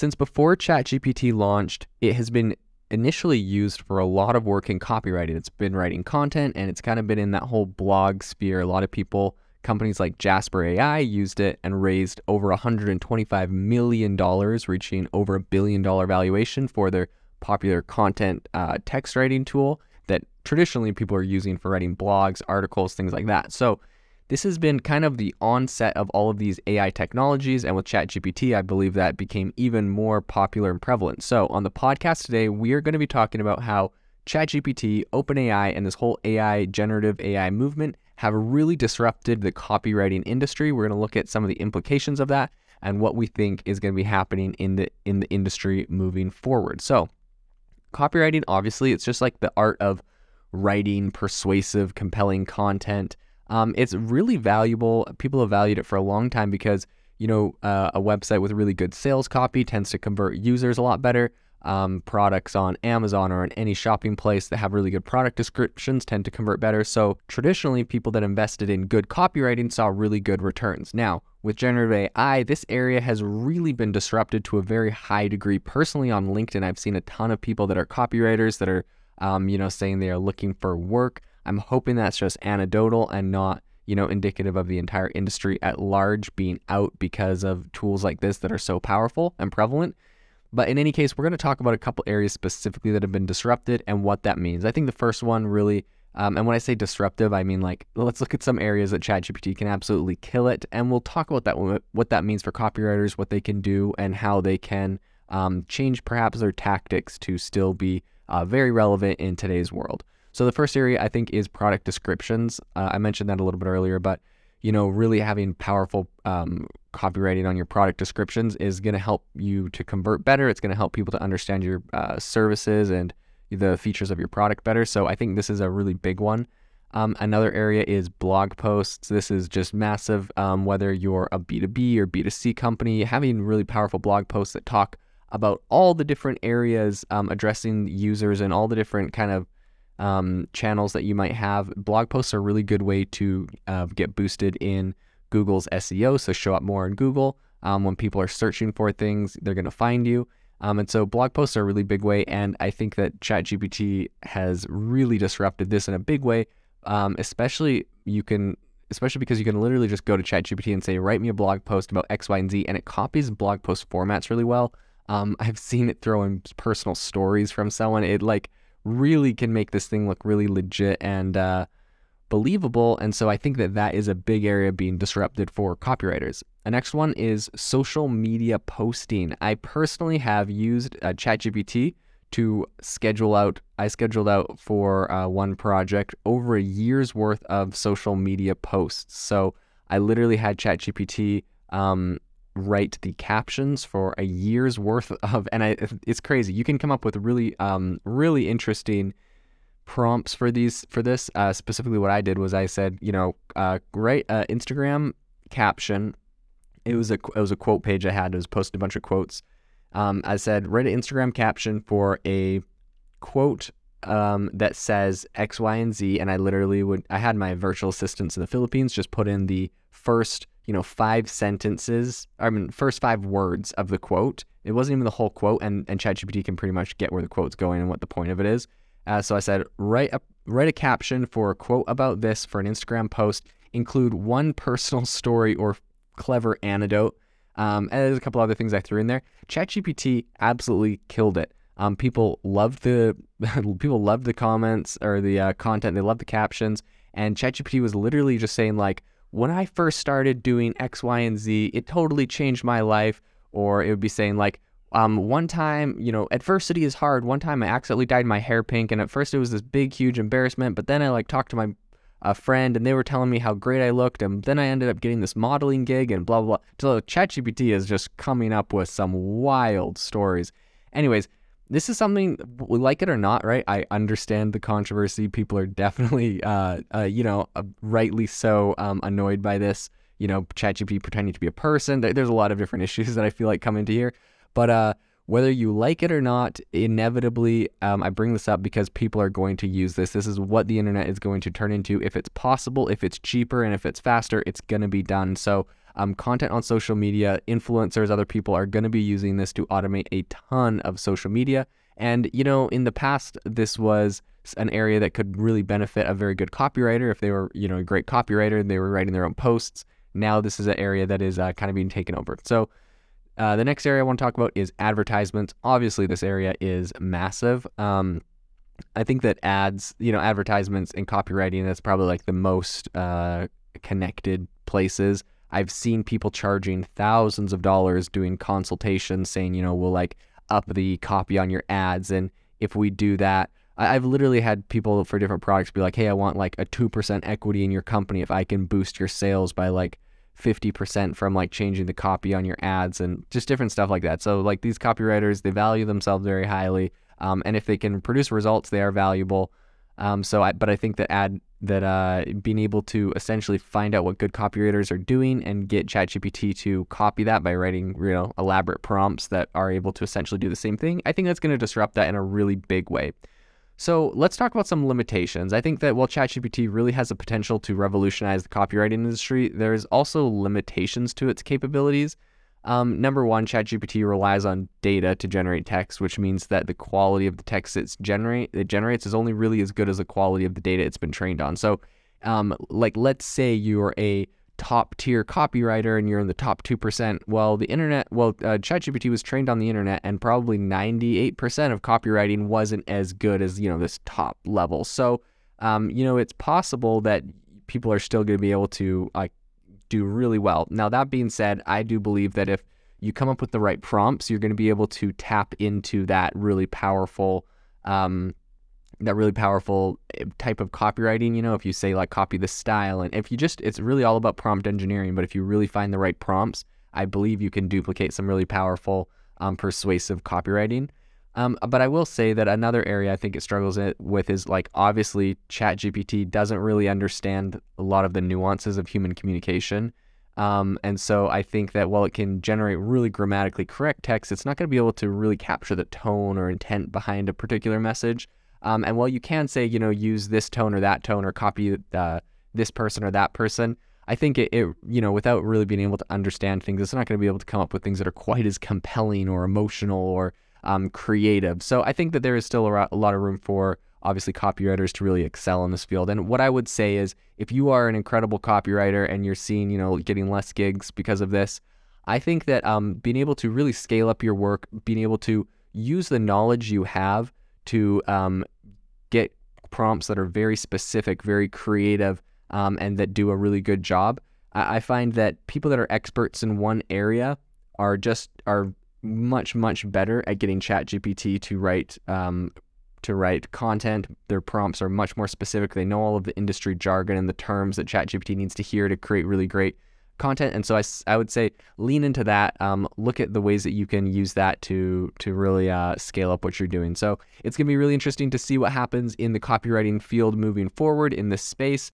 Since before ChatGPT launched, it has been initially used for a lot of work in copywriting. It's been writing content and it's kind of been in that whole blog sphere. A lot of people, companies like Jasper AI used it and raised over $125 million, reaching over a billion dollar valuation for their popular content uh, text writing tool that traditionally people are using for writing blogs, articles, things like that. So this has been kind of the onset of all of these AI technologies, and with ChatGPT, I believe that became even more popular and prevalent. So, on the podcast today, we are going to be talking about how ChatGPT, OpenAI, and this whole AI, generative AI movement have really disrupted the copywriting industry. We're going to look at some of the implications of that and what we think is going to be happening in the in the industry moving forward. So, copywriting, obviously, it's just like the art of writing persuasive, compelling content um, it's really valuable. People have valued it for a long time because you know uh, a website with really good sales copy tends to convert users a lot better. Um, products on Amazon or in any shopping place that have really good product descriptions tend to convert better. So traditionally, people that invested in good copywriting saw really good returns. Now, with generative AI, this area has really been disrupted to a very high degree. Personally, on LinkedIn, I've seen a ton of people that are copywriters that are, um, you know, saying they are looking for work. I'm hoping that's just anecdotal and not, you know, indicative of the entire industry at large being out because of tools like this that are so powerful and prevalent. But in any case, we're going to talk about a couple areas specifically that have been disrupted and what that means. I think the first one really, um, and when I say disruptive, I mean like let's look at some areas that ChatGPT can absolutely kill it, and we'll talk about that what that means for copywriters, what they can do, and how they can um, change perhaps their tactics to still be uh, very relevant in today's world. So the first area I think is product descriptions. Uh, I mentioned that a little bit earlier, but you know, really having powerful um, copywriting on your product descriptions is going to help you to convert better. It's going to help people to understand your uh, services and the features of your product better. So I think this is a really big one. Um, another area is blog posts. This is just massive. Um, whether you're a B2B or B2C company, having really powerful blog posts that talk about all the different areas um, addressing users and all the different kind of um, channels that you might have. Blog posts are a really good way to uh, get boosted in Google's SEO, so show up more in Google. Um, when people are searching for things, they're going to find you. Um, and so blog posts are a really big way. And I think that ChatGPT has really disrupted this in a big way. Um, especially you can, especially because you can literally just go to ChatGPT and say, write me a blog post about X, Y, and Z, and it copies blog post formats really well. Um, I've seen it throw in personal stories from someone. It like really can make this thing look really legit and uh, believable. And so I think that that is a big area being disrupted for copywriters. The next one is social media posting. I personally have used uh, ChatGPT to schedule out. I scheduled out for uh, one project over a year's worth of social media posts. So I literally had ChatGPT um, write the captions for a year's worth of, and I, it's crazy. You can come up with really, um, really interesting prompts for these for this. Uh, specifically, what I did was I said, you know, uh, write uh, Instagram caption. It was a it was a quote page I had. It was posted a bunch of quotes. Um, I said, write an Instagram caption for a quote um, that says X, Y, and Z, and I literally would. I had my virtual assistants in the Philippines just put in the first you know, five sentences, I mean, first five words of the quote. It wasn't even the whole quote, and, and ChatGPT can pretty much get where the quote's going and what the point of it is. Uh, so I said, write a, write a caption for a quote about this for an Instagram post, include one personal story or clever anecdote. Um, and there's a couple other things I threw in there. ChatGPT absolutely killed it. Um, people loved the people loved the comments or the uh, content. They loved the captions, and ChatGPT was literally just saying like, when I first started doing X, Y, and Z, it totally changed my life. Or it would be saying, like, um, one time, you know, adversity is hard. One time I accidentally dyed my hair pink, and at first it was this big, huge embarrassment. But then I like talked to my friend, and they were telling me how great I looked, and then I ended up getting this modeling gig, and blah blah. blah. So ChatGPT is just coming up with some wild stories. Anyways, this is something we like it or not, right? I understand the controversy. People are definitely, uh, uh, you know, uh, rightly so um, annoyed by this. You know, ChatGPT pretending to be a person. There, there's a lot of different issues that I feel like come into here. But uh, whether you like it or not, inevitably, um, I bring this up because people are going to use this. This is what the internet is going to turn into. If it's possible, if it's cheaper, and if it's faster, it's going to be done. So um, content on social media, influencers, other people are going to be using this to automate a ton of social media. And, you know, in the past, this was an area that could really benefit a very good copywriter if they were, you know, a great copywriter and they were writing their own posts. Now, this is an area that is uh, kind of being taken over. So, uh, the next area I want to talk about is advertisements. Obviously, this area is massive. Um, I think that ads, you know, advertisements and copywriting, that's probably like the most uh, connected places. I've seen people charging thousands of dollars doing consultations saying, you know, we'll like up the copy on your ads. And if we do that, I've literally had people for different products be like, hey, I want like a 2% equity in your company if I can boost your sales by like 50% from like changing the copy on your ads and just different stuff like that. So, like these copywriters, they value themselves very highly. Um, and if they can produce results, they are valuable. Um, so, I, but I think that ad that uh, being able to essentially find out what good copywriters are doing and get ChatGPT to copy that by writing, you know, elaborate prompts that are able to essentially do the same thing. I think that's going to disrupt that in a really big way. So let's talk about some limitations. I think that while ChatGPT really has the potential to revolutionize the copywriting industry, there's also limitations to its capabilities. Um, number one, ChatGPT relies on data to generate text, which means that the quality of the text it's generate it generates is only really as good as the quality of the data it's been trained on. So, um, like let's say you're a top tier copywriter and you're in the top two percent. Well, the internet, well, uh, ChatGPT was trained on the internet, and probably 98% of copywriting wasn't as good as you know this top level. So, um, you know, it's possible that people are still going to be able to like do really well. Now, that being said, I do believe that if you come up with the right prompts, you're going to be able to tap into that really powerful, um, that really powerful eh, type of copywriting. You know, if you say like copy the style, and if you just, it's really all about prompt engineering. But if you really find the right prompts, I believe you can duplicate some really powerful, um, persuasive copywriting. Um, but I will say that another area I think it struggles with is like obviously ChatGPT doesn't really understand a lot of the nuances of human communication. Um, and so I think that while it can generate really grammatically correct text, it's not going to be able to really capture the tone or intent behind a particular message. Um, and while you can say, you know, use this tone or that tone or copy uh, this person or that person, I think it, it, you know, without really being able to understand things, it's not going to be able to come up with things that are quite as compelling or emotional or um, creative. So I think that there is still a, lot of room for obviously copywriters to really excel in this field. And what I would say is if you are an incredible copywriter and you're seeing, you know, getting less gigs because of this, I think that um, being able to really scale up your work, being able to use the knowledge you have to um, get prompts that are very specific, very creative, um, and that do a really good job. I find that people that are experts in one area are just are much much better at getting ChatGPT to write um, to write content. Their prompts are much more specific. They know all of the industry jargon and the terms that ChatGPT needs to hear to create really great content. And so I, I would say lean into that. Um, look at the ways that you can use that to to really uh, scale up what you're doing. So it's gonna be really interesting to see what happens in the copywriting field moving forward in this space.